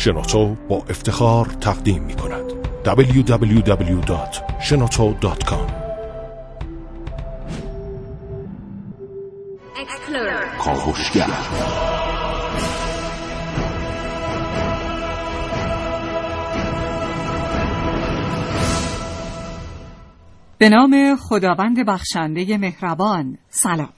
شنوتو با افتخار تقدیم می کند. www.shenoto.com کاوشگر. به نام خداوند بخشنده مهربان. سلام.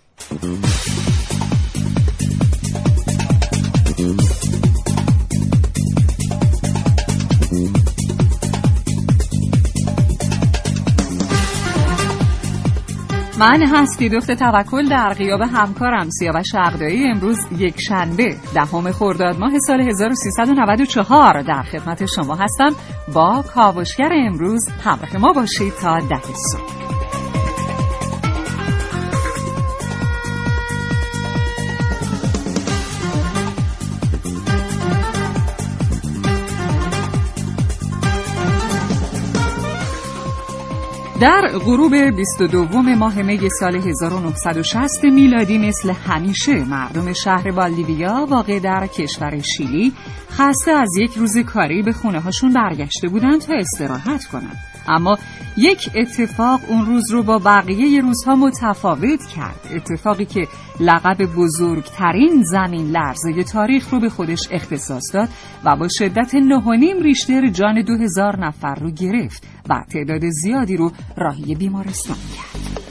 من هستی دفت توکل در قیاب همکارم سیاوش عقدایی امروز یک شنبه دهم خرداد ماه سال 1394 در خدمت شما هستم با کاوشگر امروز همراه ما باشید تا ده صبح. در غروب 22 ماه می سال 1960 میلادی مثل همیشه مردم شهر بالدیویا واقع در کشور شیلی خسته از یک روز کاری به خونه هاشون برگشته بودند تا استراحت کنند. اما یک اتفاق اون روز رو با بقیه روزها متفاوت کرد. اتفاقی که لقب بزرگترین زمین لرزه تاریخ رو به خودش اختصاص داد و با شدت نهانیم ریشتر جان دو هزار نفر رو گرفت و تعداد زیادی رو راهی بیمارستان کرد.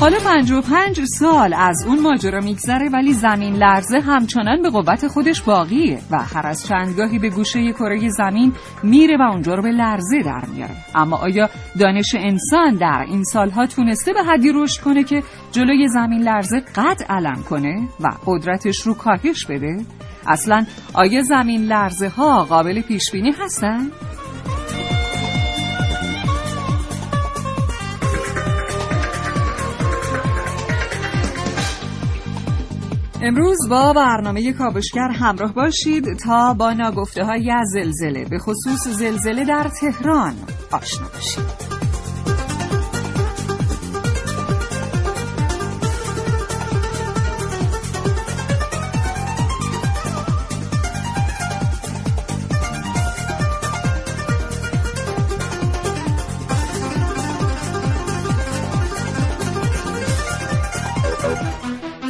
حالا 55 سال از اون ماجرا میگذره ولی زمین لرزه همچنان به قوت خودش باقیه و هر از چندگاهی به گوشه کره زمین میره و اونجا رو به لرزه در میاره اما آیا دانش انسان در این سالها تونسته به حدی رشد کنه که جلوی زمین لرزه قد علم کنه و قدرتش رو کاهش بده؟ اصلا آیا زمین لرزه ها قابل پیش بینی هستن؟ امروز با برنامه کابشگر همراه باشید تا با ناگفته های زلزله به خصوص زلزله در تهران آشنا باشید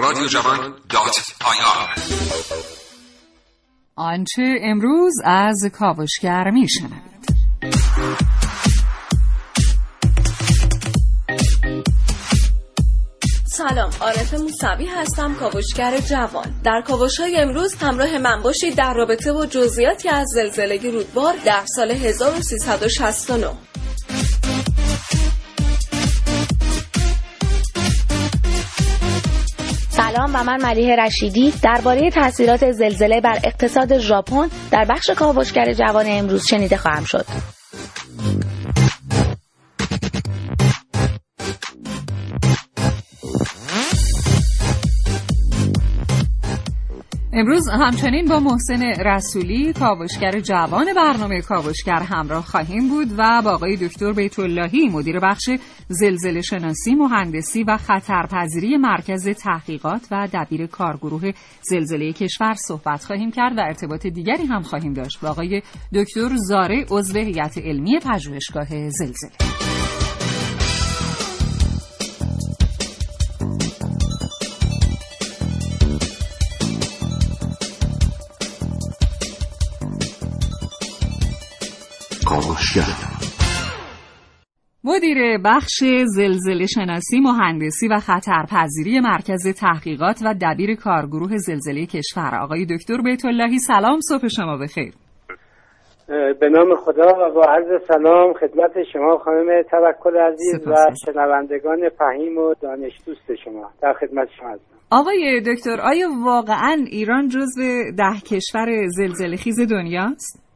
رادیو جوان dot i آنچه امروز از کاوشگر میشنوید. سلام عارف موسوی هستم کاوشگر جوان. در کاوش های امروز همراه من باشید در رابطه با جزئیاتی از زلزله رودبار در سال 1369 سلام و من ملیه رشیدی درباره تاثیرات زلزله بر اقتصاد ژاپن در بخش کاوشگر جوان امروز شنیده خواهم شد. امروز همچنین با محسن رسولی کاوشگر جوان برنامه کاوشگر همراه خواهیم بود و با آقای دکتر بیت اللهی مدیر بخش زلزله شناسی مهندسی و خطرپذیری مرکز تحقیقات و دبیر کارگروه زلزله کشور صحبت خواهیم کرد و ارتباط دیگری هم خواهیم داشت با آقای دکتر زاره عضو هیئت علمی پژوهشگاه زلزله. مدیر بخش زلزله شناسی مهندسی و خطرپذیری مرکز تحقیقات و دبیر کارگروه زلزله کشور. آقای دکتر بیت اللهی سلام صبح شما بخیر. به نام خدا و با عرض سلام خدمت شما خانم توکل عزیز و. شنوندگان فهیم و دانش دوست شما. در خدمت شما هستم. آقای دکتر آیا واقعا ایران جزو ده کشور زلزله خیز دنیاست؟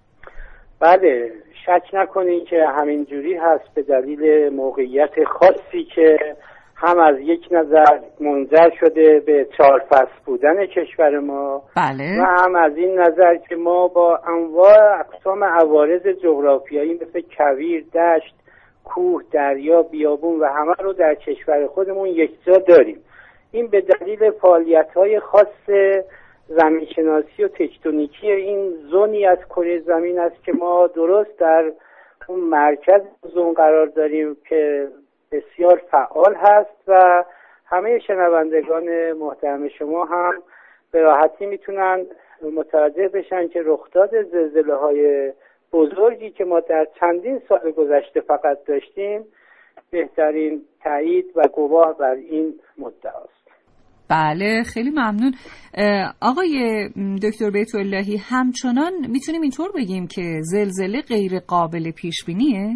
بله شک نکنین که همین جوری هست به دلیل موقعیت خاصی که هم از یک نظر منجر شده به چهار فصل بودن کشور ما بله. و هم از این نظر که ما با انواع اقسام عوارض جغرافیایی مثل کویر، دشت، کوه، دریا، بیابون و همه رو در کشور خودمون یکجا داریم. این به دلیل فعالیت های خاص زمینشناسی و تکتونیکی این زونی از کره زمین است که ما درست در اون مرکز زون قرار داریم که بسیار فعال هست و همه شنوندگان محترم شما هم به راحتی می‌تونن متوجه بشن که رخداد زلزله های بزرگی که ما در چندین سال گذشته فقط داشتیم بهترین تایید و گواه بر این مدعاست. بله خیلی ممنون. آقای دکتر بیت اللهی همچنان می‌تونیم اینطور بگیم که زلزله غیر قابل پیش بینیه؟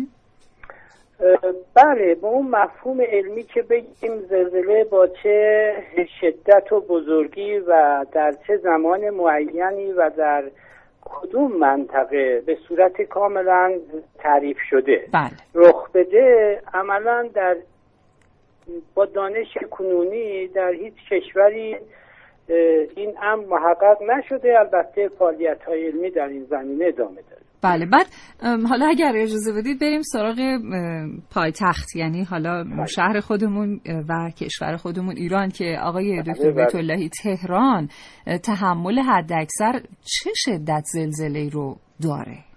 بله به اون مفهوم علمی که بگیم زلزله با چه شدت و بزرگی و در چه زمان معینی و در کدوم منطقه به صورت کاملا تعریف شده. بله. رخ بده عملا در با دانش کنونی در هیچ کشوری این امر محقق نشده. البته فعالیت های علمی در این زمینه ادامه داره. بله بعد حالا اگر اجازه بدید بریم سراغ پایتخت یعنی حالا شهر خودمون و کشور خودمون. ایران که آقای دکتر بله. بیت اللهی تهران تحمل حداکثر چه شدت زلزله رو داره؟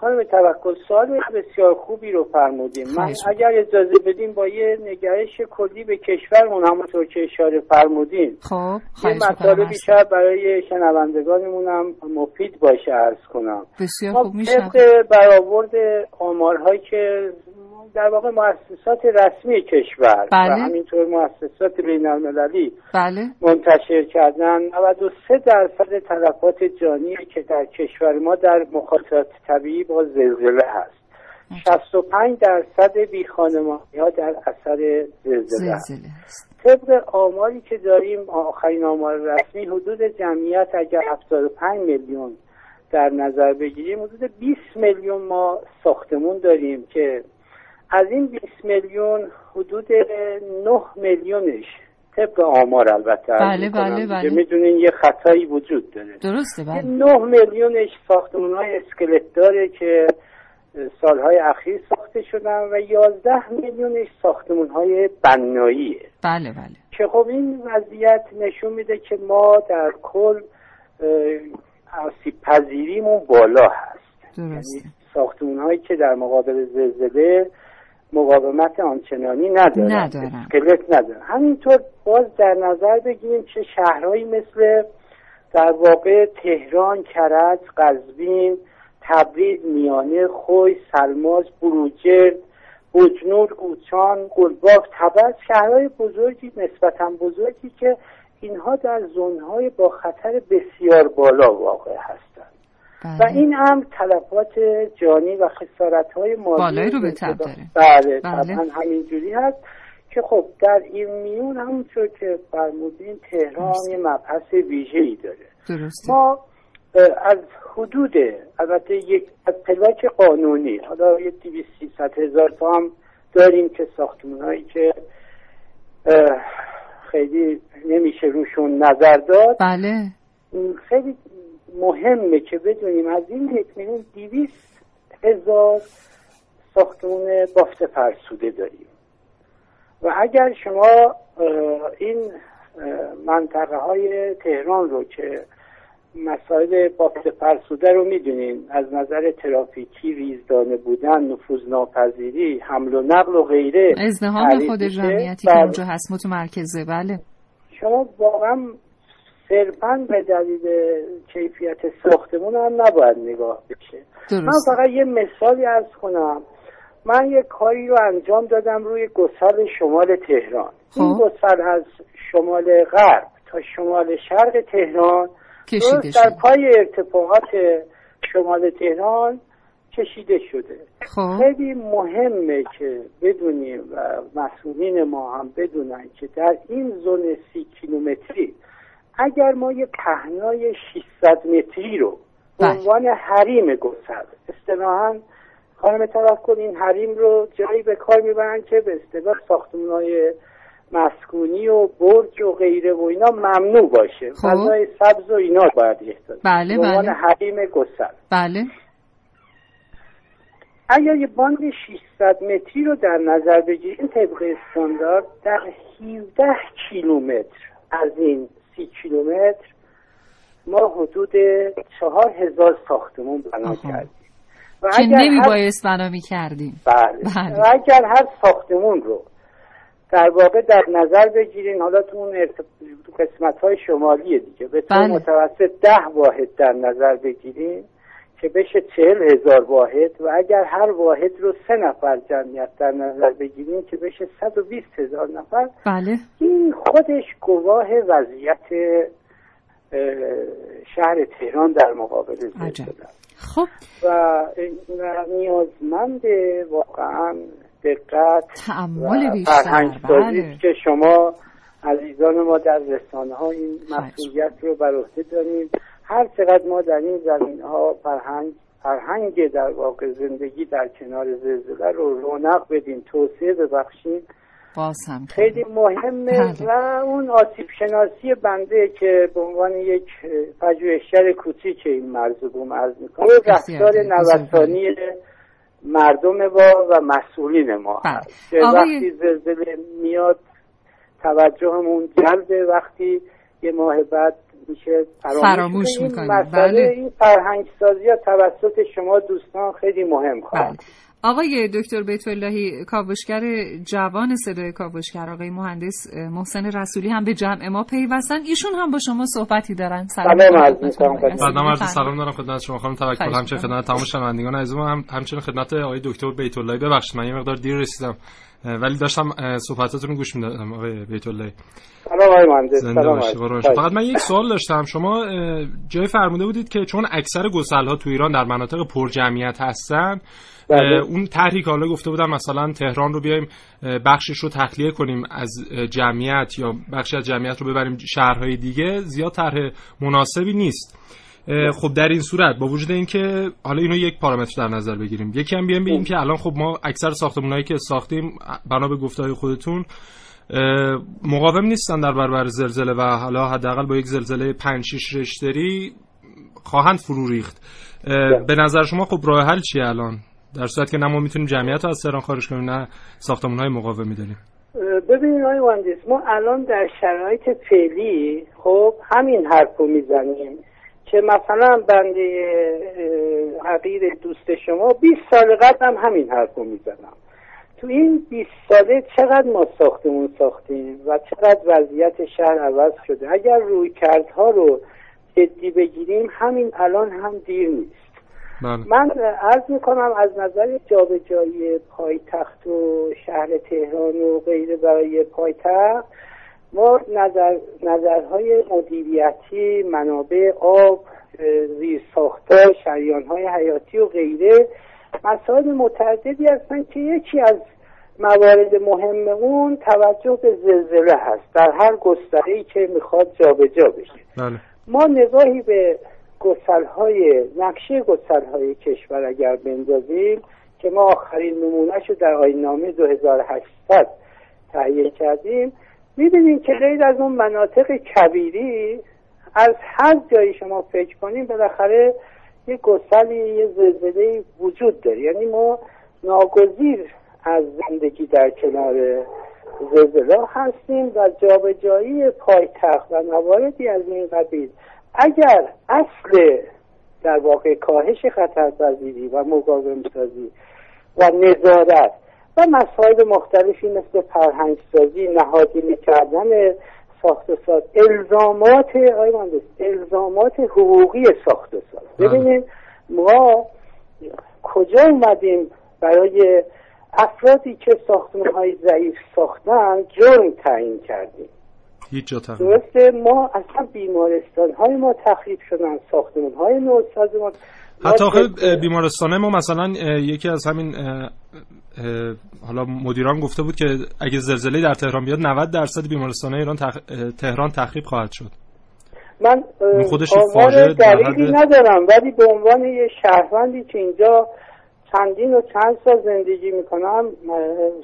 خانم توکل سوال بسیار خوبی رو فرمودیم من. اگر اجازه بدیم با یه نگرش کلی به کشورمون همونطور که اشاره فرمودیم خب یه خواهش مطالبی شاید برای شنوندگانمون هم مفید باشه عرض کنم. بسیار ما خوب طبق برآورد آمارهایی که در واقع مؤسسات رسمی کشور بله. و همینطور مؤسسات بین المللی بله. منتشر کردن 93 درصد تلفات جانی که در کشور ما در مخاطرات طبیعی با زلزله هست. 65 درصد بیخانمانی ها در اثر زلزله هست. طبق آماری که داریم آخرین آمار رسمی حدود جمعیت اگر 75 میلیون در نظر بگیریم حدود 20 میلیون ما ساختمون داریم که از این 20 میلیون حدود 9 میلیونش طبق آمار البته بله، بله،. بله. می‌دونین یه خطایی وجود داره. درسته بله. 9 میلیونش ساختمون های اسکلت داره که سالهای اخیر ساخته شدن و 11 میلیونش ساختمون های بناییه. بله بله. که خب این وضعیت نشون میده که ما در کل آسیب پذیریمون بالا هست. درسته. یعنی ساختمون هایی که در مقابل زلزله مقاومت آنچنانی ندارن ندارن. اسکلت ندارن همینطور باز در نظر بگیریم که شهرهایی مثل در واقع تهران، کرج، قزوین، تبریز، میانه، خوی، سلماس، بروجرد، بجنور، قوچان، گلباف، تبس شهرهای بزرگی نسبتا بزرگی که اینها در زونهای با خطر بسیار بالا واقع هستند. و بله. این هم تلفات جانی و خسارت های مالی بالایی رو به تب داره. بله, بله. همینجوری هست که خب در این میون همونطور که فرمودین تهران یه مبحث ویژه ای داره درسته ما از حدود البته یک از پلاک قانونی حالا یه 200 300 هزار تا هم داریم که ساختمون هایی که خیلی نمیشه روشون نظر داد بله خیلی مهمه که بدونیم از این یک میلیون دیویست هزار ساختمون بافت فرسوده داریم و اگر شما این منطقه های تهران رو که مسائل بافت فرسوده رو می‌دونین از نظر ترافیکی ریزدانه بودن نفوذ ناپذیری حمل و نقل و غیره ازدهام خود. جمعیتی که بله. اونجا هست متمرکزه بله شما واقعا صرفا به دلیل کیفیت ساختمون هم نباید نگاه بشه. من فقط یه مثالی ارز کنم. من یه کاری رو انجام دادم روی گسل شمال تهران. این خب. گسل از شمال غرب تا شمال شرق تهران درست در پای ارتفاعات شمال تهران کشیده شده. خب. خیلی مهمه که بدونیم و مسئولین ما هم بدونن که در این زون سی کیلومتری اگر ما یه پهنای 600 متری رو به بله. عنوان حریم گسل اصطلاحا خانم توکل این حریم رو جایی به کار می‌برن که به اصطلاح ساختمانهای مسکونی و برج و غیره و اینا ممنوع باشه خب. فضای سبز و اینا باید احتاج بله، به عنوان بله. حریم گسل بله اگر یه باند 600 متری رو در نظر بگیریم طبق استاندارد در 17 کیلومتر از این 30 کیلومتر ما حدود 4000 ساختمون بنا. کردیم و که نمی هر- بایست بنا می کردیم بله. بله. و اگر هر ساختمون رو در واقع در نظر بگیرین حالا تو اون قسمت های شمالی دیگه به طور بله. متوسط ده واحد در نظر بگیریم که بشه چهل هزار واحد و اگر هر واحد رو سه نفر جمعیت در نظر بگیریم که بشه صد و بیست هزار نفر بله این خودش گواه وضعیت شهر تهران در مقابل. زلزله. خب و نیازمند واقعا دقت تعمل بیشتر فرهنگ بله که شما عزیزان ما در رسانه ها این. مسئولیت رو بر عهده داریم هر چقدر ما در این زمین ها فرهنگ فرهنگ در واقع زندگی در کنار زلزله رو رونق بدیم توسعه ببخشیم خیلی مهمه بله. و اون آسیب شناسی بنده که به عنوان یک پژوهشگر کوچیک این موضوع بوم عرض می‌کنم بسیار رفتار نوسانی مردم ما و مسئولین ما بله. هست که وقتی زلزله میاد توجهمون جلبه وقتی یه ماه بعد میشه فراموش, این می‌کنیم. مسئله بله. این فرهنگ سازی توسط شما دوستان خیلی مهم خواهد بله. آقای دکتر بیت اللهی کاوشگر جوان صدای کاوشگر آقای مهندس محسن رسولی هم به جمع ما پیوستن. ایشون هم با شما صحبتی دارن. سلام بفرمایید. سلام دارم خدمت شما. خانم توکل همچنین. خدمت تمام شنوندگان عزیزم هم. همچنین خدمت آقای دکتر بیت الله ببخشید من یه مقدار دیر رسیدم ولی داشتم صحبتاتون رو گوش می‌دادم آقای بیت الله سلام آقای مهندس سلام. فقط من یک سوال داشتم. شما جای فرموده بودید که چون اکثر گسل ها تو ایران در مناطق پر جمعیت هستن بله. اون طرحی که حالا گفته بودم مثلا تهران رو بیایم بخشش رو تخلیه کنیم از جمعیت یا بخشی از جمعیت رو ببریم شهرهای دیگه زیاد طرح مناسبی نیست. اه، خب در این صورت با وجود اینکه حالا اینو یک پارامتر در نظر بگیریم. یکی هم بیایم بگیم که الان خب ما اکثر ساختمانهایی که ساختیم بنا به گفتهای خودتون مقاوم نیستن در برابر زلزله و حالا حداقل با یک زلزله 5 6 ریشتری خواهند فرو ریخت. اه، به نظر شما خب راه حل چیه الان؟ در صورت که نه ما می‌تونیم جمعیت رو از تهران خارج کنیم نه ساختمان های مقاومی داریم ببینید آقای مهندس ما الان در شرایط فعلی خب همین حرف رو می‌زنیم که مثلا بنده حقیر دوست شما 20 سال قبل هم همین حرف رو می‌زنم تو این 20 ساله چقدر ما ساختمون ساختیم و چقدر وضعیت شهر عوض شده؟ اگر روی کردها رو جدی بگیریم همین الان هم دیر نیست. بله. من عرض می‌کنم از نظر جابجایی پایتخت و شهر تهران و غیره برای پایتخت ما نظر نظرهای مدیریتی منابع آب زیر ساختار شریان های حیاتی و غیره مسائل متعددی هستن که یکی از موارد مهم اون توجه به زلزله هست. در هر گستره که می‌خواد جابجا بشه. بله. ما نگاهی به گسلهای نقشه گسلهای کشور اگر بندازیم که ما آخرین نمونهش رو در آینامه 2800 تهیه کردیم می‌بینیم که غیر از اون مناطق کبیری از هر جایی شما فکر کنیم بالاخره یه گسلی یه زلزله وجود داره. یعنی ما ناگزیر از زندگی در کنار زلزله هستیم و جابجایی پایتخت و مواردی از این قبیل اگر اصل در واقع کاهش خطرپذیری و مقاوم سازی و نظارت و مسائل مختلفی مثل فرهنگ سازی نهادینه کردن ساخت و ساز الزامات آقای الزامات حقوقی ساخت و ساز بله. ببینید ما کجا اومدیم برای افرادی که ساختمان های ضعیف ساختن جرم تعیین کردیم هیچ جا تقریبا درسته ما اصلا بیمارستان های ما تخریب شدن ساختمان های نوساز ما. حتی آخه بیمارستانه ما مثلا یکی از همین حالا مدیران گفته بود که اگه زلزله در تهران بیاد 90 درصد بیمارستان ایران تخ... تهران تخریب خواهد شد. من خودش آمار دقیقی ندارم ولی به عنوان یه شهروندی که اینجا چندین و چند سال زندگی می‌کنم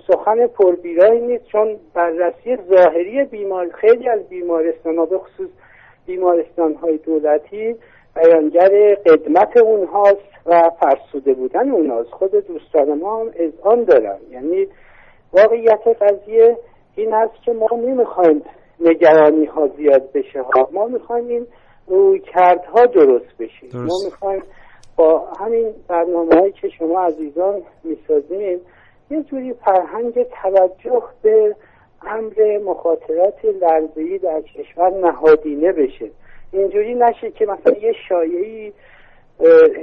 سخن پربیرایی نیست چون بررسی ظاهری بیمار خیلی از بیمارستان ها به خصوص بیمارستان های دولتی بیانگر قدمت اونهاست و فرسوده بودن اونهاست. خود دوستان ما هم اذعان دارن. یعنی واقعیت قضیه این هست که ما نمی‌خوایم نگرانی ها زیاد بشه. ها ما می‌خوایم این روی کردها درست بشه. درست. ما می‌خوایم با همین برنامه هایی که شما عزیزان می‌سازیم یه جوری فرهنگ توجه به امر مخاطرات لرزهی در کشور نهادینه بشه. اینجوری نشه که مثلا یه شایعی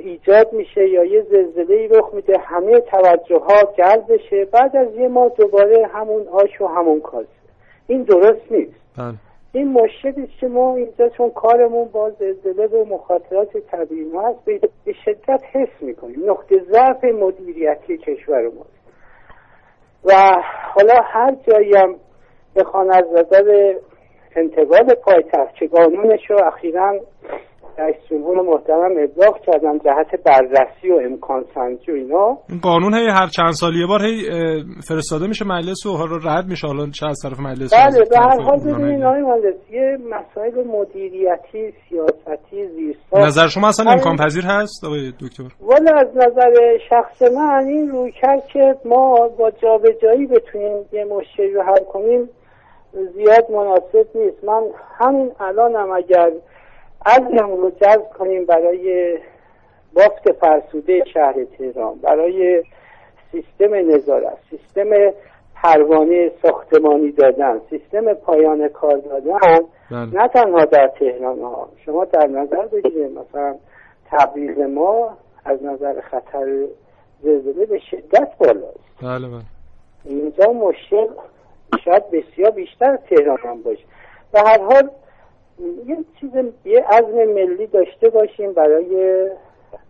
ایجاد میشه یا یه زلزله رخ میده همه توجه ها جلب بشه بعد از یه ماه دوباره همون آش و همون کاسه این درست نیست. بله. این مشکلی که ما اینجا چون کارمون با زلزله و مخاطرات طبیعی هست به شدت حس می‌کنیم. نقطه ضعف مدیریتی کشور ماست و حالا هر جایی هم بخوان از نظر انتقال پایتخت که قانونش رو اخیرا رئیس محترم ابلاغ کردن جهت بررسی و امکان سنجی و اینا. این قانون هی هر چند سال یه بار هی فرستاده میشه مجلس و حالا رد میشه. حالا چه از طرف مجلس بله به هر حال ببینید آقای مهندس یه مسائل مدیریتی سیاستی زیرساخت. نظر شما اصلا امکان پذیر هست آقای دکتر؟ والا از نظر شخص من این روی کرد که ما با جابجایی بتونیم یه مشکلی رو حل کنیم زیاد مناسب نیست. من همین الانم اگر عزم رو جذب کنیم برای بافت فرسوده شهر تهران برای سیستم نظارت سیستم پروانه ساختمانی دادن سیستم پایان کار دادن بله. نه تنها در تهران ها شما در نظر بگیرید مثلا تبریز ما از نظر خطر زلزله به شدت بالاست بله بله. اینجا مشکل شاید بسیار بیشتر تهران هم باشه به هر حال یه چیز یه عزم ملی داشته باشیم برای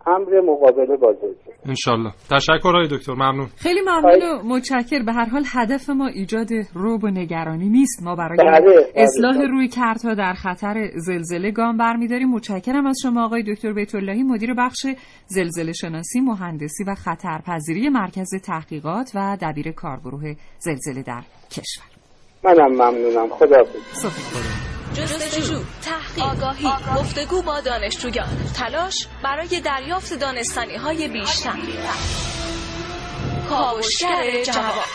امر مقابله با زلزله انشالله. تشکر های دکتر. ممنون. خیلی ممنون و متشکر. به هر حال هدف ما ایجاد روب و نگرانی نیست. ما برای بله، بله، اصلاح بله. روی کردها در خطر زلزله گام برمیداریم. متشکرم از شما آقای دکتر بیت اللهی مدیر بخش زلزله شناسی مهندسی و خطرپذیری مرکز تحقیقات و دبیر کارگروه زلزله در کشور. منم ممنونم. خدا جستجو تحقیق آگاهی گفتگو با دانشجویان تلاش برای دریافت دانستانی های بیشتر. کاوشگر جواب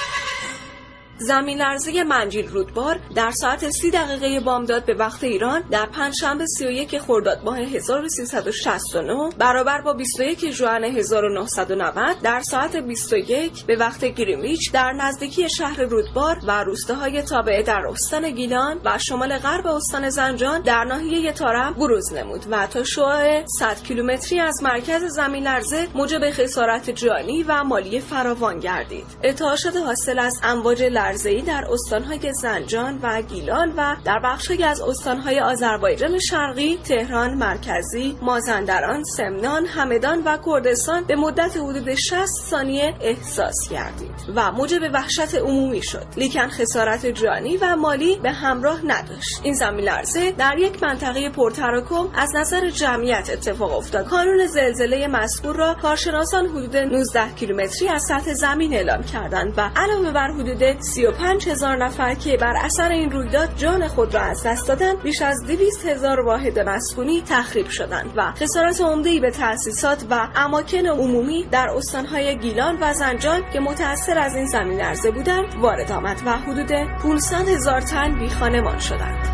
زمین لرزه منجیل رودبار در ساعت سی دقیقه بامداد به وقت ایران در پنجشنبه 31 خرداد ماه 1369 برابر با 21 ژوئن 1990 در ساعت 21 به وقت گرینویچ در نزدیکی شهر رودبار و روستاهای تابعه در استان گیلان و شمال غرب استان زنجان در ناحیه تارم بروز نمود و تا شعاع 100 کیلومتری از مرکز زمین لرزه موجب خسارت جانی و مالی فراوان گردید. ارتعاشات حاصل از امواج لرزه‌ای در استانهای زنجان و گیلان و در بخشی از استانهای آذربایجان شرقی، تهران مرکزی، مازندران، سمنان، همدان و کردستان به مدت حدود 60 ثانیه احساس گردید و موجب وحشت عمومی شد. لیکن خسارت جانی و مالی به همراه نداشت. این زمین لرزه در یک منطقه پرتراکم از نظر جمعیت اتفاق افتاد. کانون زلزله مذکور را کارشناسان حدود 19 کیلومتری از سطح زمین اعلام کردند و علاوه بر حدود 35 هزار نفر که بر اثر این رویداد جان خود را از دست دادند بیش از 200 هزار واحد مسکونی تخریب شدند و خسارات عمده‌ای به تأسیسات و اماکن عمومی در استانهای گیلان و زنجان که متأثر از این زمین لرزه بودند وارد آمد و حدود 500 هزار تن بیخانمان شدند.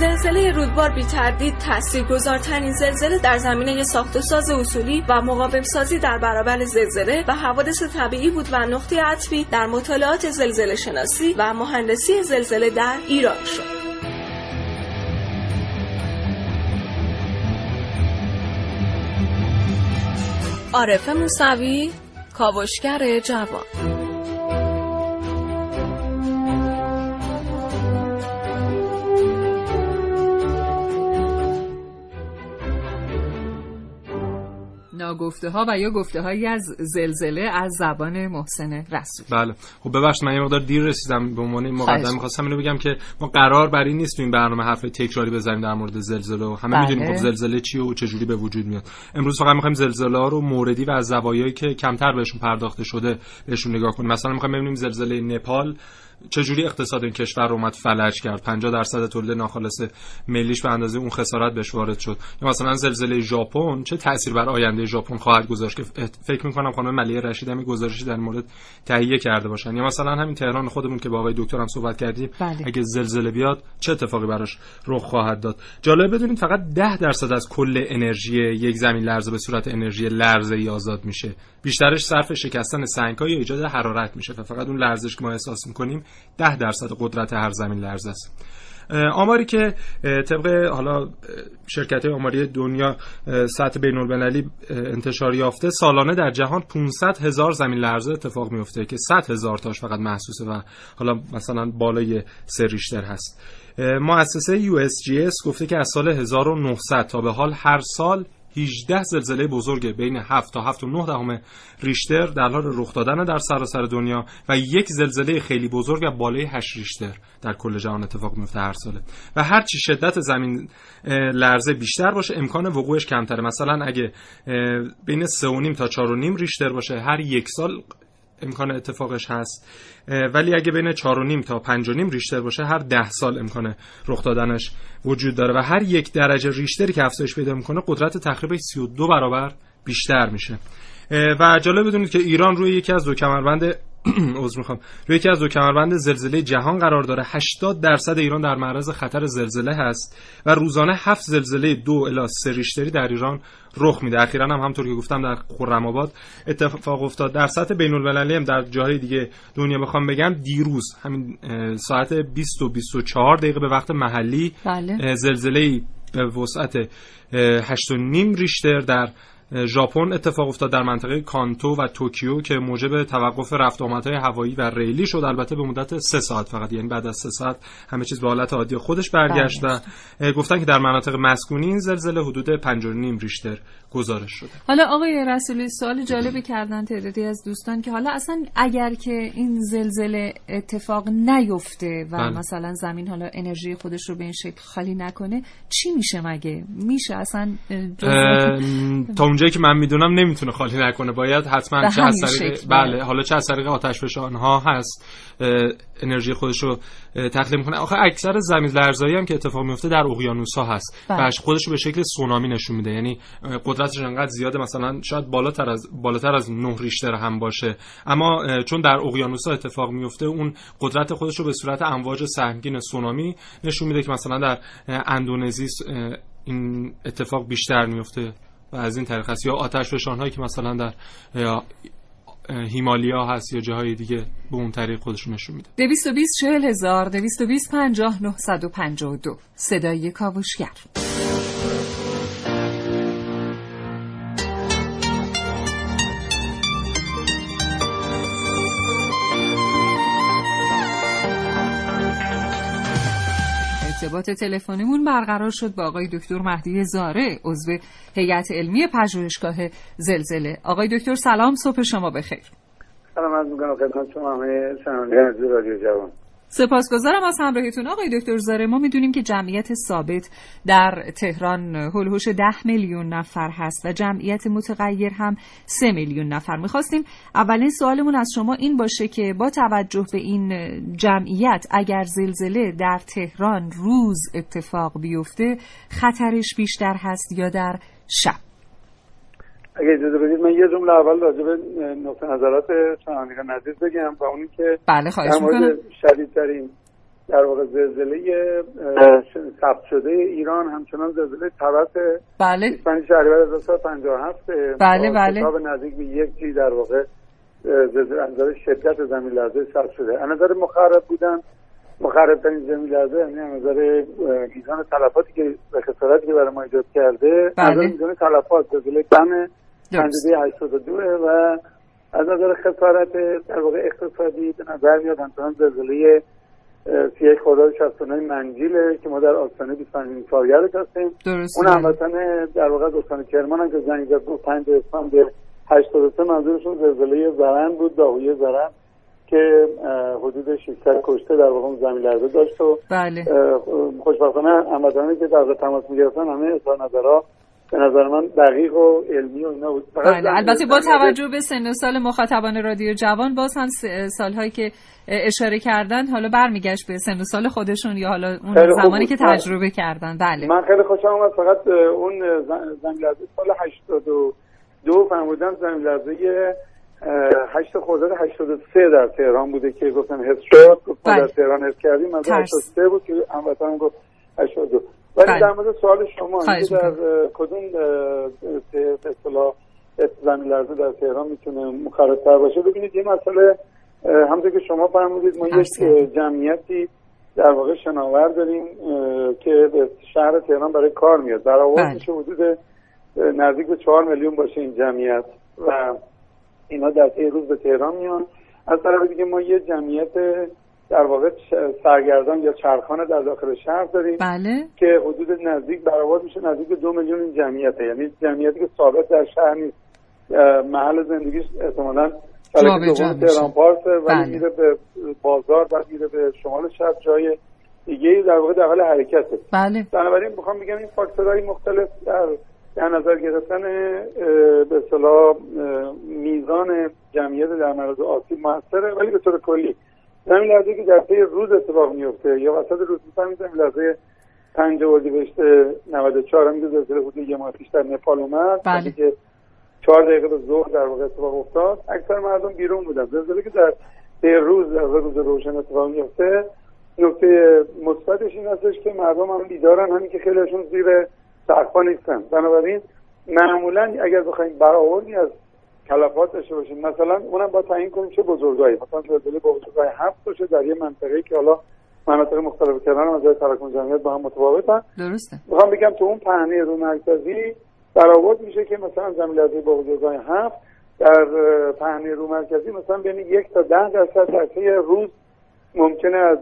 زلزله رودبار بی تردید تاثیرگذارترین زلزله در زمینه ساخت و ساز اصولی و مقاوم سازی در برابر زلزله و حوادث طبیعی بود و نقطه عطفی در مطالعات زلزله شناسی و مهندسی زلزله در ایران شد. عارف موسوی کاوشگر جوان ناگفته ها و یا گفته هایی از زلزله از زبان محسن رسول. بله. خب ببخشید من یه مقدار دیر رسیدم. به عنوان مقدمه می‌خواستم اینو بگم که ما قرار بر این نیست تو این برنامه حرف تکراری بزنیم در مورد زلزله و همه بله. می‌دونیم خب زلزله چیه و چه جوری به وجود میاد. امروز فقط می‌خوایم زلزله ها رو موردی و از زوایایی که کمتر بهشون پرداخته شده بهشون نگاه کنیم. مثلا می‌خوایم ببینیم زلزله نپال چجوری اقتصاد این کشور رو اومد فلج کرد؟ 50 درصد تولید ناخالص ملیش به اندازه اون خسارت بهش وارد شد. یا مثلا زلزله ژاپن چه تاثیر بر آینده ژاپن خواهد گذاشت که فکر می‌کنم خانم ملیه رشید هم گزارشی در مورد تهیه کرده باشن. یا مثلا همین تهران خودمون که با آقای دکتر هم صحبت کردیم بله. اگه زلزله بیاد چه اتفاقی براش رخ خواهد داد؟ جالب بدونید فقط 10 درصد از کل انرژی یک زمین لرزه به صورت انرژی لرزه ای آزاد میشه. بیشترش صرف شکستن سنگ‌ها یا ایجاد حرارت میشه و فقط اون لرزش که ما احساس می‌کنیم 10 درصد قدرت هر زمین لرزه است. آماری که طبق حالا شرکت آماری دنیا سطح بین المللی انتشار یافته سالانه در جهان 500 هزار زمین لرزه اتفاق میفته که 100 هزار تاش فقط محسوسه و حالا مثلا بالای سه ریشتر هست. مؤسسه USGS گفته که از سال 1900 تا به حال هر سال 18 زلزله بزرگ بین 7 تا 7.9 دهم ریشتر در حال رخ دادن در سراسر دنیا و یک زلزله خیلی بزرگ و بالای 8 ریشتر در کل جهان اتفاق میفته هر ساله. و هر چی شدت زمین لرزه بیشتر باشه امکان وقوعش کمتره. مثلا اگه بین 3.5 تا 4.5 ریشتر باشه هر یک سال امکان اتفاقش هست. ولی اگه بین 4.5 تا 5.5 ریشتر باشه هر 10 سال امکان رخ دادنش وجود داره و هر یک درجه ریشتری که افزایش پیدا می‌کنه قدرت تخریبش 32 برابر بیشتر میشه. و جالب بدونید که ایران روی یکی از دو کمربند عذر می‌خوام. روی یکی از دو کمربند زلزله جهان قرار داره. 80 درصد ایران در معرض خطر زلزله هست و روزانه 7 زلزله دو الی 3 ریشتری در ایران رخ میده. اخیرا هم همطور که گفتم در خرم آباد اتفاق افتاد. در سطح بین المللی هم در جاهای دیگه دنیا بخوام بگم دیروز همین ساعت 20 و 24 دقیقه به وقت محلی بله. زلزله به وسعت 8.5 ریشتر در ژاپن اتفاق افتاد در منطقه کانتو و توکیو که موجب توقف رفت آمدهای هوایی و ریلی شد. البته به مدت سه ساعت فقط یعنی بعد از سه ساعت همه چیز به حالت عادی خودش برگشت و اه، گفتن که در مناطق مسکونی این زلزله حدود 5.5 ریشتر گزارش شده. حالا آقای رسولی سوال جالبی کردن تعدادی از دوستان که حالا اصلا اگر که این زلزله اتفاق نیفته و بله. مثلا زمین حالا انرژی خودش رو به این شکل خالی نکنه چی میشه مگه؟ میشه اصلا اه، تا اونجایی که من می‌دونم نمی‌تونه خالی نکنه. باید حتما چه از طریق بله بله. حالا چه از طریق آتش فشان ها هست انرژی خودش رو تخلیه می‌کنه. آخه اکثر زمین لرزایی هم که اتفاق میفته در اقیانوس ها هست. بله. و خودش رو به شکل سونامی نشون میده. یعنی قدرتش انقدر زیاده مثلا شاید بالاتر از بالاتر از 9 ریشتر هم باشه. اما چون در اقیانوس ها اتفاق میفته اون قدرت خودش رو به صورت امواج سهمگین سونامی نشون میده که مثلا در اندونزی این اتفاق بیشتر میفته و از این طریق هست. یا آتش فشان هایی که مثلا در هیمالیا هست یا جاهای دیگه به اون طریق خودشون نشون میده 220 40 هزار 220 50 952 صدای کاوشگر. ارتباط تلفنیمون برقرار شد با آقای دکتر مهدی زاره عضو هیئت علمی پژوهشگاه زلزله. آقای دکتر سلام صبح شما بخیر. سلام عرض می‌کنم خدمت شما همه رادیو جوان. سپاسگزارم از همراهیتون آقای دکتر زاره. ما می‌دونیم که جمعیت ثابت در تهران هلوهوش ده میلیون نفر هست و جمعیت متغیر هم سه میلیون نفر. می‌خواستیم اولین سوالمون از شما این باشه که با توجه به این جمعیت اگر زلزله در تهران روز اتفاق بیفته خطرش بیشتر هست یا در شب؟ اگه اجازه بدید من یه جمله اول راجع به نقطه نظرات شنوندگان عزیز بگم و اون که بله خواهش در شدیدترین در واقع زلزله ش- ثبت شده ایران همچنان زلزله توسط بله. 25 شهریور 1957 بله، بله. کتاب نزدیک به یک جی در واقع زلزله از نظر شدت زمین لرزه ثبت شده. از نظر مخرب بودن مخرب ترین زمین لرزه یعنی نظر میزان تلفاتی که و خسارتی که برای ما ایجاد کرده بله. از میزان تلفات زلزله بم درست. پنجره 82 و از نظر خسارت در واقع اقتصادی به نظر میاد همچنان زلزله سی خرداد 69 منجیله که ما در آستانه 25 سالگردش هستیم اون هموطن در واقع از استان کرمان هم که زنگ زد گفت 5 اسفند 83 منظورشون زلزله زرن بود داهوی زرن که حدود 600 کشته در واقع زمین لرزه داشت و بله. خوشبختانه هموطنانی که در تماس می‌گرفتن همه اظهار نظرها به نظر من دقیق و علمی و اینا بود. بله. البته با توجه به سن و سال مخاطبان رادیو جوان باز هم سالهایی که اشاره کردن حالا برمیگشت به سن و سال خودشون یا حالا اون زمانی. که تجربه کردن. بله. من خیلی خوشم آمد فقط اون زمین لرزه سال 82 فرمودن زمین لرزه 8 خرداد 83 در تهران بوده که گفتن حس شد بله. در تهران حس کردیم از ترس. 83 بود که هموطنم گفت 82 ولی بله. در مورد سوال شما اینکه در کدوم به اصطلاح زمین لرزه در تهران می‌تونه مخربتر باشه ببینید یه مسئله اه، همونطور که شما فرمودید ما یک جمعیتی در واقع شناور داریم که به شهر تهران برای کار میاد برآورد بله. میشه حدود اه، نزدیک به چهار میلیون باشه این جمعیت و اینا در طی روز به تهران میان. از طرف دیگه ما یه جمعیت در واقع سرگردان یا چرخانه در داخل شهر داریم بله. که حدود نزدیک برآورد میشه. نزدیک دو میلیون این جمعیته. یعنی جمعیتی که ثابت در شهر نیست. محل زندگیش احتمالا. تهران پارسه ولی بله. میره به بازار و میره به شمال شهر. جای دیگه در واقع در حال حرکته. بله. بنابراین می‌خوام بگم این فاکتورهای مختلف در در نظر گرفتن به اصطلاح میزان جمعیت در معرض آسیب موثره ولی به طور کلی. زمین لرزه که در طی روز اتفاق میفته یا وسط روز مثلا زمین لرزه پنج اردیبهشت 94 هم که زلزله حدود یه ماه پیش در نپال اومد. بله. که چهار دقیقه به ظهر در واقع اتفاق افتاد اکثر مردم بیرون بودن. زلزله که در طی روز در روز روشن اتفاق میفته نکته مثبتش این هستش که مردم هم بیدارن همین که خیلیشون زیر سقفا نیستن. بنابراین معمولا اگر بخوایم برآوردی از تلفات داشته باشیم مثلا اونم با تعیین کنیم چه بزرگایی مثلا زلزله با بزرگای هفت باشه در یه منطقه‌ای که حالا مناطق مختلف هم از نظر تراکم جمعیت با هم متفاوتن. درسته. می‌خوام بگم تو اون پهنه رو مرکزی برآورد میشه که مثلا زمین با بزرگای هفت در پهنه رو مرکزی مثلا بین یک تا ده درصد در طی روز ممکنه از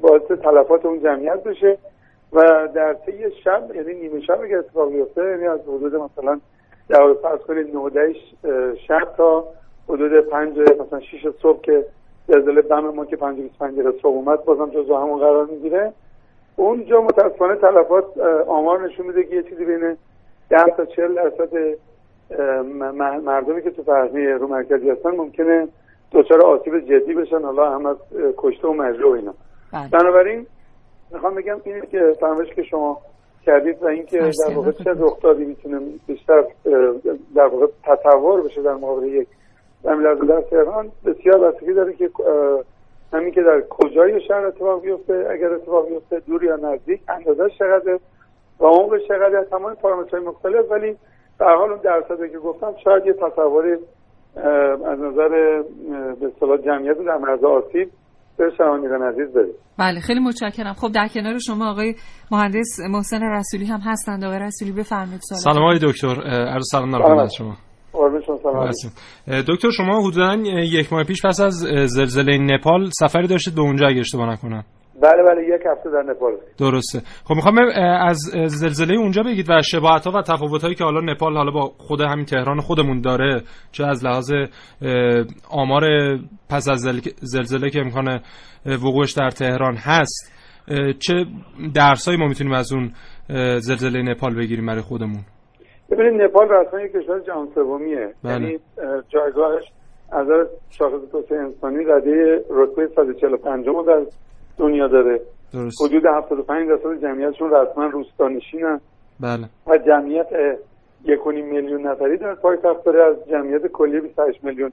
باعث تلفات اون جمعیت بشه. و در طی شب یعنی نیمه شب اگر اتفاق بیفته یعنی از حدود مثلا در فرض کنید 9 شب تا حدود 5 مثلا 6 صبح که زلزله بم ما که 5 25 دقیقه صبح اومد بازم جزو همون قرار می‌گیره. اونجا متاسفانه تلفات آمار نشون میده که یه چیزی بین 10 تا 40 درصد مردمی که تو پهنه رو مرکزی هستن ممکنه دچار آسیب جدی بشن حالا هم از کشته و مجروح اینا. بله. بنابراین می‌خوام بگم اینه که فرمایش که شما کردید و اینکه در واقع چه. رخدادی می‌تونه بیشتر در واقع تصور بشه در مقابل یک زمین در تهران بسیار بستگی داره که همین که در کجای شهر اتفاق بیفته اگر اتفاق بیفته دور یا نزدیک اندازش چقدر و عمقش چقدر تمام پارامترهای مختلف ولی در حال اون درصدی که گفتم شاید یه تصوری اه، از نظر به اصطلاح جمعیت در مرز آسیب شنوندگان عزیز برید بله خیلی متشکرم. خب در کنار شما آقای مهندس محسن رسولی هم هستند. آقای رسولی بفرمایید. سوال سلام آقای دکتر. عرض سلام دارم شما. سلام. دکتر شما حدودا یک ماه پیش پس از زلزله نپال سفری داشتید به اونجا اگه اشتباه نکنم. بله بله یک هفته در نپال. درسته. خب می‌خوام از زلزله اونجا بگید و شباهت ها و تفاوت هایی که حالا نپال حالا با خود همین تهران خودمون داره چه از لحاظ آمار پس از زل- زلزله که امکان وقوعش در تهران هست چه درسایی ما می‌تونیم از اون زلزله نپال بگیریم برای خودمون؟ ببینید نپال رسما یک کشور جهان سومیه. بله. یعنی اه، جایگاهش از شاخص توسعه انسانی رده رتبه 145 در دنیا داره. درست. حدود 75 درصد جمعیتشون رسما روستانشینن بله. و جمعیت یک میلیون نفری در پایتخت داره. از جمعیت کلی 28 میلیون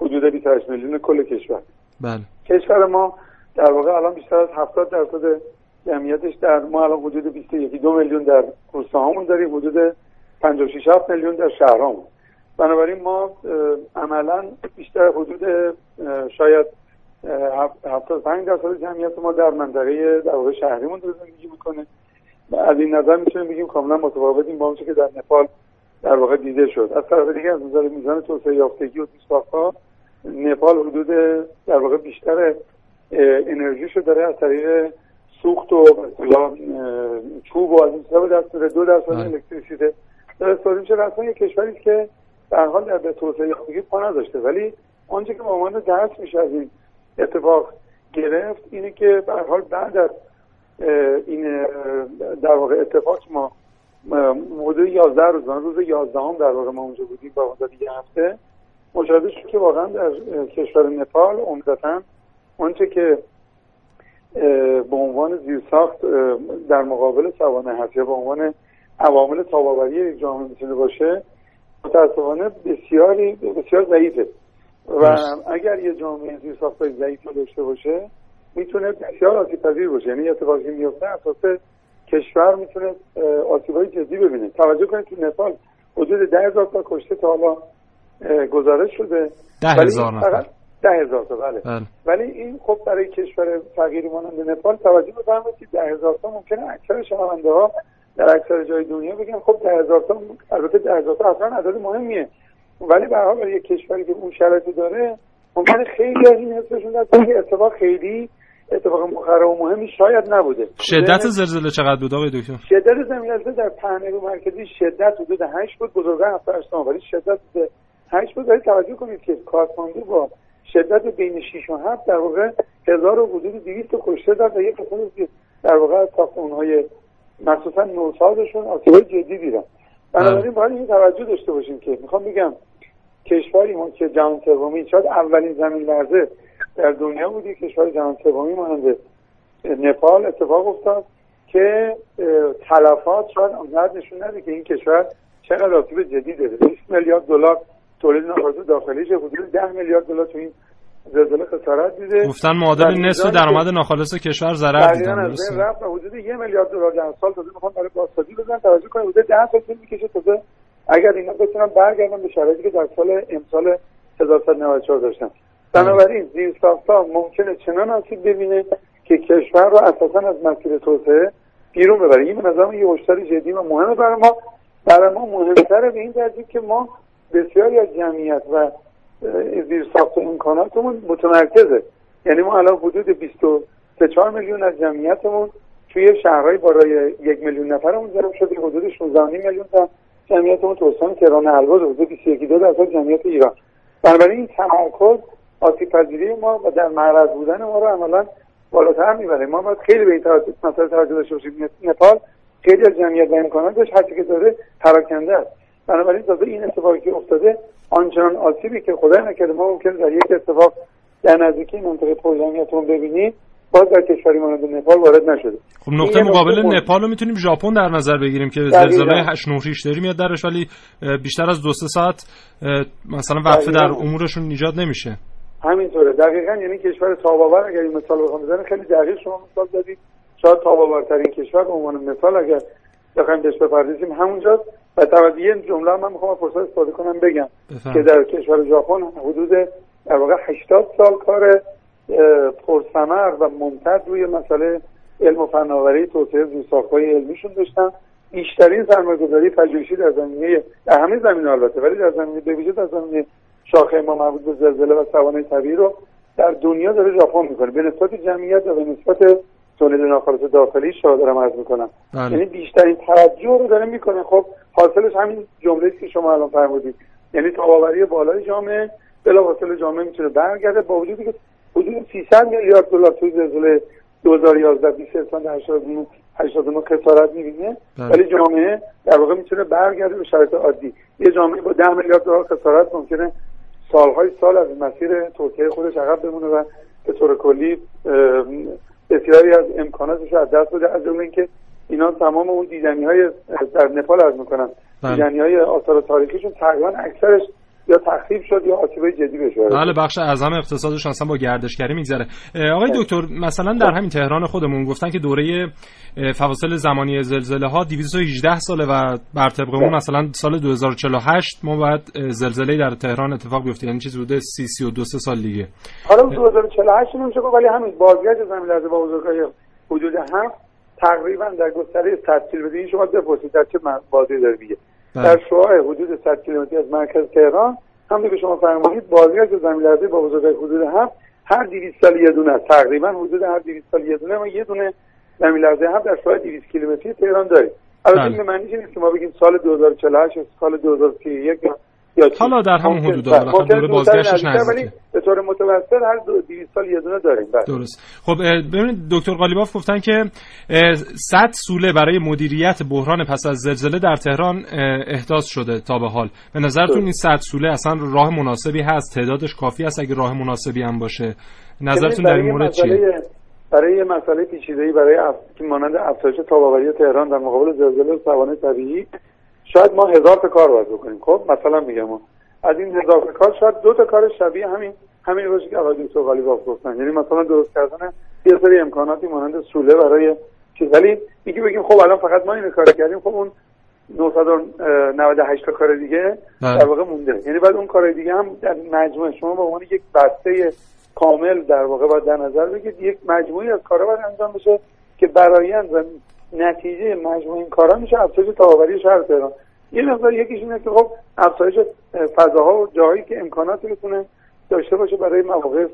حدود 28 میلیون کل کشور. بله. کشور ما در واقع الان بیشتر از 70 درصد جمعیتش در ما الان حدود 21 دو میلیون در روستاهامون داریم. حدود 56 7 میلیون در شهرهامون بنابراین ما عملا بیشتر حدود شاید 75 درصد جمعیت ما در منطقه در واقع شهریمون داره زندگی می‌کنه. و از این نظر می‌تونیم بگیم کاملا متفاوتیم با اونچه که در نپال در واقع دیده شد. از طرف دیگه از نظر میزان توسعه یافتگی و زیست‌ساخت‌ها نپال حدود در واقع بیشتر انرژیشو داره از طریق سوخت و مثلا چوب و از این دست میاره دو درصد بله. الکتریسیته داره استفاده میشه رسما یه کشوری که در حال در توسعه یافتگی پا نداشته. ولی آنچه که به عنوان درس میشه از این اتفاق گرفت اینه که به حال بعد از این در واقع اتفاق ما حدود 11 روز روز 11 هم در واقع ما اونجا بودیم با مدت یه هفته مشاهده شد که واقعا در کشور نپال عمدتا آنچه که به عنوان زیرساخت در مقابل سوانه هست یا به عنوان عوامل تاباوری یک جامعه می‌تونه باشه متاسفانه بسیاری بسیار ضعیفه. و. اگر یه جامعه زیرساخت ضعیف رو داشته باشه می‌تونه بسیار آسیب پذیر باشه یعنی اتفاقی که میفته اساس کشور می‌تونه آسیبای جدی ببینه توجه کنید تو نپال حدود ده هزار تا کشته تا حالا گزارش شده ده هزار نفر. ده هزار تا بله بله. ولی این خب برای کشور فقیری مانند نپال توجه بفرمایید که ده هزار تا ممکنه اکثر شنونده ها در اکثر جای دنیا بگن خب ده هزار تا البته ده هزار تا اصلا عدد مهمیه ولی به هر حال یک کشوری که اون شرایط داره ممکنه خیلی از این حسشون که اتفاق خیلی اتفاق مخرب و مهمی شاید نبوده. شدت زلزله چقدر بود آقای دکتر؟ شدت زمین در پهنه مرکزی شدت حدود 8 بود بزرگتر 7 ولی شدت حدود 8 بود. ولی توجه کنید که کارماندو با شدت بین 6 و 7 در واقع هزار و حدود 200 کشته داد و یک قسمت که در واقع ساختمان‌های مخصوصا نوسازشون آسیب جدی دیدن. بنابراین باید این توجه داشته باشیم که می‌خوام بگم کشوری که جهان سومی شاید اولین زمین لرزه در دنیا بودی کشور جهان سومی مانند نپال اتفاق افتاد که تلفات شاید آنقدر نشون نده که این کشور چقدر آسیب جدی داره 20 میلیارد دلار تولید ناخالص داخلیش حدود 10 میلیارد دلار تو این زلزله خسارت دیده گفتن معادل نصف درآمد ناخالص کشور ضرر دیدن درسته؟ رفت حدود یه میلیارد دلار در سال تازه می‌خوام برای بازسازی بزنن توجه کنید حدود 10 سال طول می‌کشه تازه اگر اینا بتونن برگردن به شرایطی که در سال امسال 1194 داشتن. بنابراین زیرساختها ممکنه چنان آسیب ببینه که کشور رو اساسا از مسیر توسعه بیرون ببره. این به نظرم یه هشدار جدی و مهمه برای ما. برای ما مهمتره به این ترتیب که ما بسیاری از جمعیت و زیرساخت و امکاناتمون متمرکزه. یعنی ما الان حدود 23 4 میلیون از جمعیتمون توی شهرهای بالای یک میلیون نفرمون جمع شده حدود 16 میلیون تا جمعیتمون تو استان تهران الواز حدود 21 دو درصد جمعیت ایران. بنابراین این تمرکز آسیب پذیری ما و در معرض بودن ما رو عملا بالاتر می‌بره. ما باید خیلی به این مسئله توجه داشته باشیم. نپال خیلی از جمعیت و امکاناتش هرچی که داره پراکنده است. بنابراین تازه این اتفاقی که افتاده آنچنان آسیبی که خدای نکرده ما ممکن در یک اتفاق در نزدیکی منطقه پرجمعیتمون ببینیم. باز در کشوری مانند نپال وارد نشده. خب نقطه مقابل نقطه نپال رو می‌تونیم ژاپن در نظر بگیریم که. زلزله 8 9 ریشتری میاد درش ولی بیشتر از دو سه ساعت مثلا وقفه در. امورشون ایجاد نمیشه. همینطوره. دقیقا یعنی کشور تاباور اگر این مثال بخوام بزنم خیلی دقیق شما مثال زدید. شاید تاباورترین کشور به عنوان مثال اگر بخوایم بهش بپردازیم همونجاست. و توجه یه جمله من می‌خوام فرصت استفاده کنم بگم بفهم. که در کشور ژاپن حدود در واقع 80 سال کار پرثمر و ممتد روی مسئله علم و فناوری توسعه زیرساخت‌های علمیشون داشتن. بیشترین سرمایه‌گذاری پژوهشی در زمینه در همه زمینه البته ولی در زمینه به ویژه در زمینه شاخه ما مربوط به زلزله و سوانح طبیعی رو در دنیا داره ژاپن می‌کنه. به نسبت جمعیت و به نسبت تولید ناخالص داخلی شاه دارم عرض می‌کنم. بله. یعنی بیشترین توجه رو داره می‌کنه. خب حاصلش همین جمله که شما الان فرمودید. یعنی تاباوری بالای جامعه بلافاصله جامعه می‌تونه برگرده. با وجودی که حدود 300 میلیارد دلار توی زلزله 2011 20 اسفند 89 89 خسارت می‌بینه بله. ولی جامعه در واقع می‌تونه برگرده به شرایط عادی یه جامعه با 10 میلیارد دلار خسارت ممکنه سالهای سال از مسیر توسعه خودش عقب بمونه و به طور کلی بسیاری از امکاناتش از دست بده از جمله اینکه اینا تمام اون دیدنی های در نپال از می‌کنن بله. دیدنی های آثار تاریخیشون تقریبا اکثرش یا تخریب شد یا آسیبای جدی بهش وارد بله بخش اعظم اقتصادشون اصلا با گردشگری میگذره. آقای دکتر مثلا در همین تهران خودمون گفتن که دوره فواصل زمانی زلزله ها 218 ساله و بر طبق اون بله. مثلا سال 2048 ما باید زلزله در تهران اتفاق بیفته. یعنی چیزی بوده 30 32 سه سال دیگه. حالا 2048 نمیشه ولی همین بازگشت زمین لرزه با بزرگای حدود هم تقریبا در گستره 100 کیلومتری این شما بپرسید در چه بازی داره میگه. بله. در شعاع حدود 100 کیلومتری از مرکز تهران هم که شما فرمودید بازگشت زمین لرزه با بزرگای حدود هم هر 200 سال یه دونه تقریبا حدود هر 200 سال یه دونه ما یه دونه زمین لرزه هم در ساحل 200 کیلومتری تهران داریم. البته بله. این به معنی نیست که ما بگیم سال 2048 یا سال 2031 یا. حالا در همون حدود بالاخره دوره بازگشتش نزدیکه. به طور متوسط هر دو- 200 سال یه دونه داریم. بله. درست. خب ببینید دکتر قالیباف گفتن که اه، 100 سوله برای مدیریت بحران پس از زلزله در تهران احداث شده تا به حال. به نظرتون این 100 سوله اصلا راه مناسبی هست؟ تعدادش کافی است اگه راه مناسبی هم باشه؟ نظرتون در این مورد چیه؟ برای یه مسئله پیچیده‌ای برای اف... مانند افزایش تاباوری تهران در مقابل زلزله و سوانح طبیعی شاید ما هزار تا کار باید بکنیم. خب مثلا میگم ما. از این هزار تا کار شاید دو تا کار شبیه همین همین باشه که آقای دکتر غالیباف گفتن. یعنی مثلا درست کردن یه سری امکاناتی مانند سوله برای چیز. ولی میگی بگیم خب الان فقط ما اینو کار کردیم خب اون 998 تا کار دیگه بله. در واقع مونده. یعنی بعد اون کار دیگه هم در مجموعه شما به عنوان یک بسته کامل در واقع باید در نظر بگیرید. یک مجموعی از کارا باید انجام بشه که برایند و نتیجه مجموعه این کارا میشه افزایش تاباوری شهر تهران. یه مقدار یکیش اینه که خب افزایش اه، فضاها و جاهایی که امکاناتی بتونه داشته باشه برای مواقع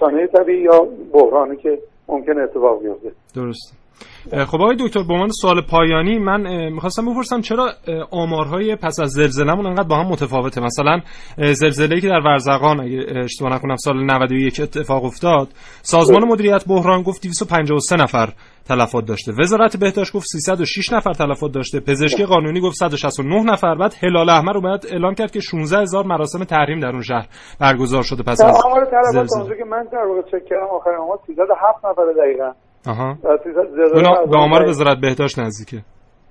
صحنه طبیعی یا بحرانی که ممکن اتفاق بیفته. درست اه، خب آقای دکتر به عنوان سوال پایانی من می‌خواستم بپرسم چرا آمارهای پس از زلزلهمون انقدر با هم متفاوته؟ مثلا زلزله‌ای که در ورزقان اگه اه، اشتباه نکنم سال 91 اتفاق افتاد سازمان مدیریت بحران گفت 253 نفر تلفات داشته. وزارت بهداشت گفت 306 نفر تلفات داشته. پزشکی قانونی گفت 169 نفر. بعد هلال احمر اومد اعلام کرد که 16 هزار مراسم تحریم در اون شهر برگزار شده پس از آمار تلفات که من در واقع چک کردم آخرین آمار 307 نفر دقیقا. آها. و 300 زلزله اونا از به آمار اون وزارت بهداشت نزدیکه.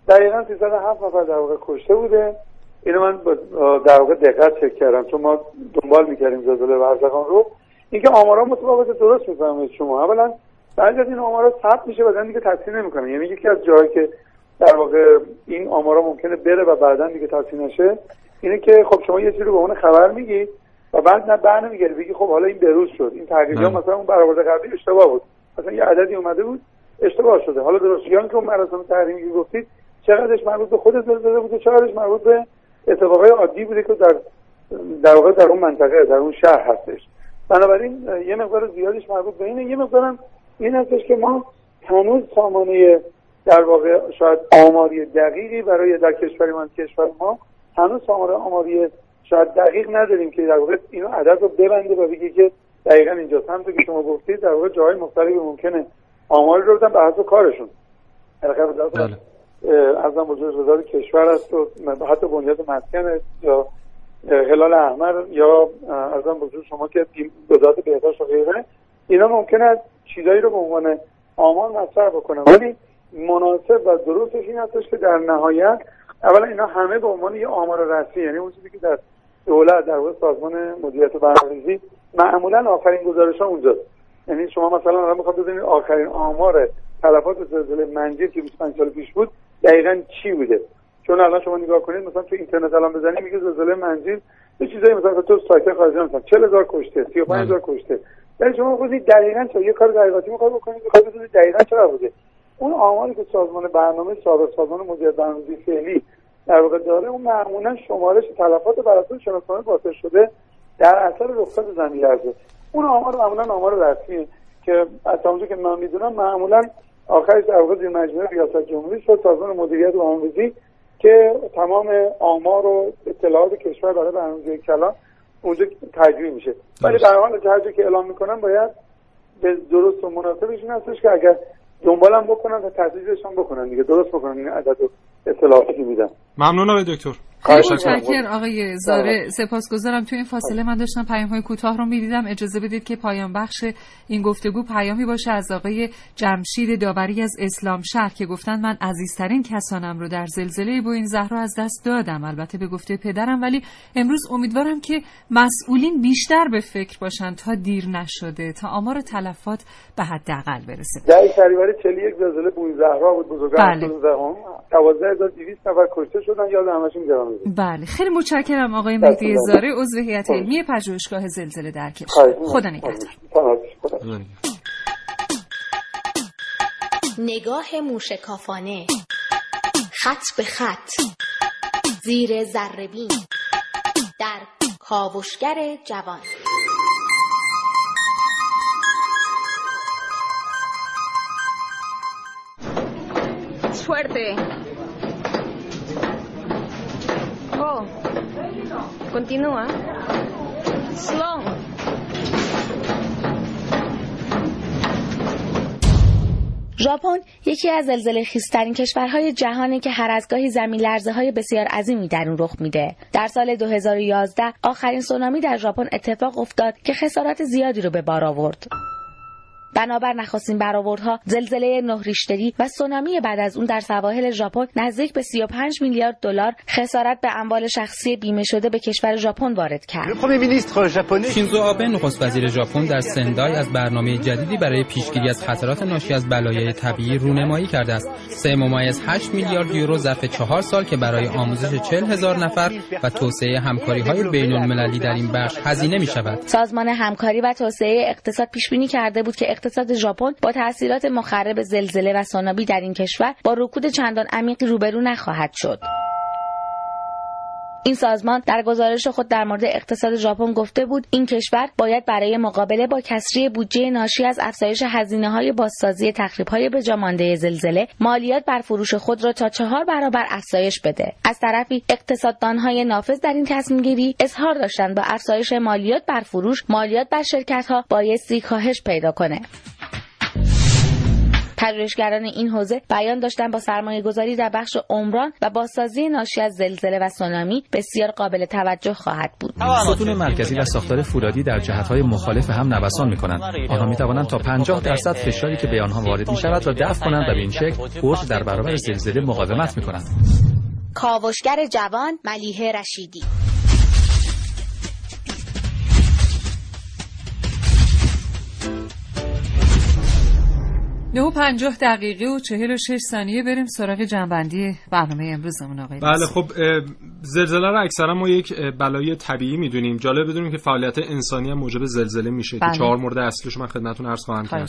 دقیقا 307 نفر در واقع کشته بوده. اینو من در واقع دقت چک کردم چون ما دنبال می‌کردیم زلزله ورزقان رو. اینکه آمارا متفاوت درست می‌فهمید شما. اولا بعضی از این آمارا ثبت میشه بعدن دیگه تصحیح نمی‌کنه یعنی یکی از جاهایی که در واقع این آمارا ممکنه بره و بعدا دیگه تصحیح نشه اینه که خب شما یه چیزی رو به عنوان خبر میگی و بعد نه بر نمیگردی. بگی خب حالا این بروز شد. این تغییرات. مثلا اون برآورد قبلی اشتباه بود. مثلا یه عددی اومده بود اشتباه شده. حالا درست یا اینکه اون مراسم تحریمی که گفتید چقدرش مربوط به خود زلزله بوده چقدرش مربوط به اتفاقای عادی بوده که در در واقع در اون منطقه در اون شهر هستش. بنابراین یه مقدار زیادش مربوط به اینه. یه مقدارم این هستش که ما هنوز سامانه در واقع شاید آماری دقیقی برای در کشور من کشور ما هنوز سامانه آماری شاید دقیق نداریم که در واقع اینو عدد رو ببنده و بگه که دقیقا اینجاست همونطور که شما گفتید در واقع جاهای مختلفی ممکنه آماری رو بدن به حسب کارشون. بالاخره. اه، ارزم بزرگ وزارت کشور است و حتی بنیاد مسکن است یا هلال احمر یا اه، ارزم بزرگ شما که تیم- وزارت بهداشت و غیره اینا ممکنه از چیزایی رو به عنوان آمار مطرح بکنن. ولی مناسب و درستش این هستش که در نهایت اولا اینا همه به عنوان یه آمار رسمی یعنی اون چیزی که در دولت در واقع سازمان مدیریت برنامه‌ریزی معمولا آخرین گزارش ها اونجاست یعنی شما مثلا الان می‌خواد بدونید آخرین آمار تلفات زلزله منجیر که 25 سال پیش بود دقیقا چی بوده؟ چون الان شما نگاه کنید مثلا تو اینترنت الان بزنید میگه زلزله منجیر یه چیزایی مثلا تو سایت خارجی مثلا 40000 کشته 35000 کشته. ولی شما خودید دقیقا چه یه کار دقیقاتی می‌خواد بکنید می‌خواد بدونید دقیقا چقدر بوده. اون آماری که سازمان برنامه سابق سازمان مدیریت برنامه‌ریزی فعلی در واقع داره اون معمولا شمارش تلفات بر اساس شناسنامه شده. در اثر رخصت زمین لرزه اون آمار معمولا آمار رسمیه که از که من می‌دونم معمولا آخرش در واقع مجموعه ریاست جمهوری شد سازمان مدیریت برنامه‌ریزی که تمام آمار و اطلاعات کشور برای برنامه‌ریزی کلان اونجا تجویه میشه ولی. در حال هر که اعلام می‌کنن باید به درست و مناسبش این هستش که اگر دنبالم بکنن و تدریجش هم بکنن دیگه درست بکنن این عدد و اطلاعاتی میدن ممنون آقای دکتر می‌کنم. متشکر آقای زاره سپاسگزارم. تو این فاصله من داشتم پیام های کوتاه رو می‌دیدم. اجازه بدید که پایان بخش این گفتگو پیامی باشه از آقای جمشید داوری از اسلام شهر که گفتن من عزیزترین کسانم رو در زلزله بوین زهرا از دست دادم. البته به گفته پدرم ولی امروز امیدوارم که مسئولین بیشتر به فکر باشن تا دیر نشده تا آمار تلفات به حداقل برسه. در شهریور 41 زلزله بوین زهرا بود. بزرگان بله. 12200 نفر کشته شدن. یاد همشون گرامی. بله خیلی متشکرم آقای مهدی زاره عضو هیئت علمی پژوهشگاه زلزله در کشور. خدا نگهدار. نگاه موشکافانه. خط به خط. زیر ذربین در کاوشگر جوان. Suerte. Oh. Continúa. Slow. ژاپن یکی از زلزله خیزترین کشورهای جهانه که هر از گاهی زمین لرزه های بسیار عظیمی در اون رخ میده. در سال 2011 آخرین سونامی در ژاپن اتفاق افتاد که خسارات زیادی رو به بار آورد. بنابر نخستین برآوردها زلزله نه ریشتری و سونامی بعد از اون در سواحل ژاپن نزدیک به 35 میلیارد دلار خسارت به اموال شخصی بیمه شده به کشور ژاپن وارد کرد. شینزو آبه نخست وزیر ژاپن در سندای از برنامه جدیدی برای پیشگیری از خطرات ناشی از بلایای طبیعی رونمایی کرده است. 3.8 میلیارد یورو ظرف چهار سال که برای آموزش 40 هزار نفر و توسعه همکاری های بین المللی در این بخش هزینه می شود. سازمان همکاری و توسعه اقتصاد پیش بینی کرده بود که اقتصاد ژاپن با تاثیرات مخرب زلزله و سونامی در این کشور با رکود چندان عمیقی روبرو نخواهد شد. این سازمان در گزارش خود در مورد اقتصاد ژاپن گفته بود این کشور باید برای مقابله با کسری بودجه ناشی از افزایش هزینه های بازسازی تخریب های به مانده زلزله مالیات بر فروش خود را تا چهار برابر افزایش بده. از طرفی اقتصاددان های نافذ در این تصمیم گیری اظهار داشتند با افزایش مالیات بر فروش مالیات بر شرکت ها بایستی کاهش پیدا کنه. پژوهشگران این حوزه بیان داشتن با سرمایه گذاری در بخش عمران و بازسازی ناشی از زلزله و سونامی بسیار قابل توجه خواهد بود. ستون مرکزی و ساختار فولادی در جهت‌های مخالف هم نوسان می‌کنند. آنها می‌توانند تا 50 درصد فشاری که به آنها وارد می‌شود را دفع کنند و به این شکل برج در برابر زلزله مقاومت می‌کنند. کاوشگر جوان ملیحه رشیدی نه و پنجاه دقیقه و چهل و شش ثانیه بریم سراغ جنبندی برنامه امروزمون آقای بله خب زلزله رو اکثرا ما یک بلای طبیعی می‌دونیم. جالب بدونیم که فعالیت انسانی هم موجب زلزله میشه. بله. که چهار مورد اصلیش من خدمتتون عرض خواهم کرد.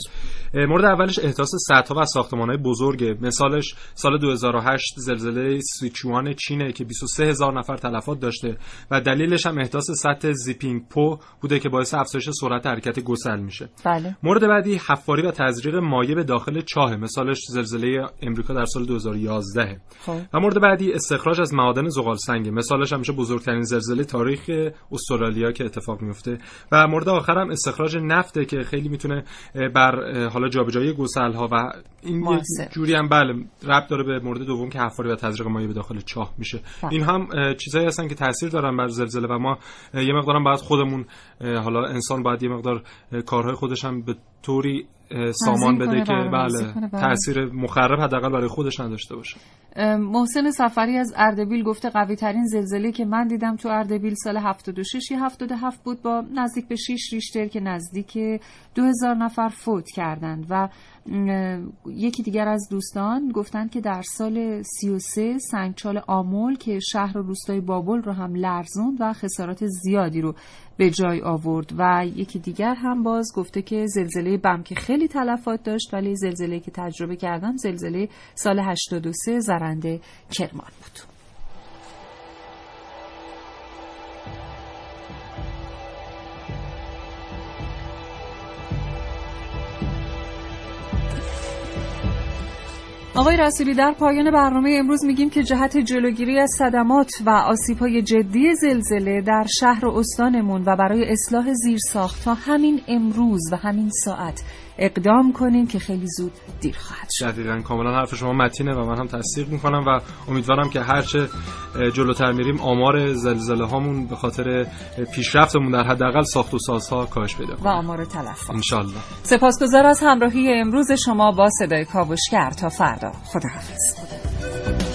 مورد اولش احداث سدها و ساختمان‌های بزرگه. مثالش سال 2008 زلزله سیچوان چینه که 23 هزار نفر تلفات داشته و دلیلش هم احداث سطح زیپینگ پو بوده که باعث افزایش سرعت حرکت گسل میشه. بله. مورد بعدی حفاری و تزریق مایع به داخل چاه مثالش زلزله امریکا در سال 2011 خب. و مورد بعدی استخراج از معادن زغال سنگ مثالش همیشه بزرگترین زلزله تاریخ استرالیا که اتفاق میفته. و مورد آخر هم استخراج نفته که خیلی می‌تونه بر حالا جابجایی گسل ها و این جوری هم بله ربط داره به مورد دوم که حفاری و تزریق مایع به داخل چاه میشه. بله. این هم چیزایی هستن که تاثیر دارن بر زلزله و ما یه مقدارم باید خودمون حالا انسان باید یه مقدار کارهای خودش هم به طوری سامان بده که بله, بله. تاثیر مخرب حداقل برای خودش نداشته باشه محسن سفری از اردبیل گفته قوی ترین زلزله که من دیدم تو اردبیل سال 76 یا 77 بود با نزدیک به 6 ریشتر که نزدیک 2000 نفر فوت کردند و یکی دیگر از دوستان گفتند که در سال 33 سنگچال آمول که شهر و روستای بابل رو هم لرزوند و خسارات زیادی رو به جای آورد و یکی دیگر هم باز گفته که زلزله بم که خیلی تلفات داشت ولی زلزله که تجربه کردم زلزله سال 83 زرنده کرمان بود. آقای رسولی در پایان برنامه امروز میگیم که جهت جلوگیری از صدمات و آسیب‌های جدی زلزله در شهر و استانمون و برای اصلاح زیرساخت تا همین امروز و همین ساعت اقدام کنیم که خیلی زود دیر خواهد شد. دقیقا کاملا حرف شما متینه و من هم تصدیق می‌کنم و امیدوارم که هرچه جلوتر میریم آمار زلزله هامون به خاطر پیشرفتمون در حداقل ساخت و سازها کاهش پیدا و آمار تلف ان سپاسگزار از همراهی امروز شما با صدای کاوشگر تا فردا. خداحافظ.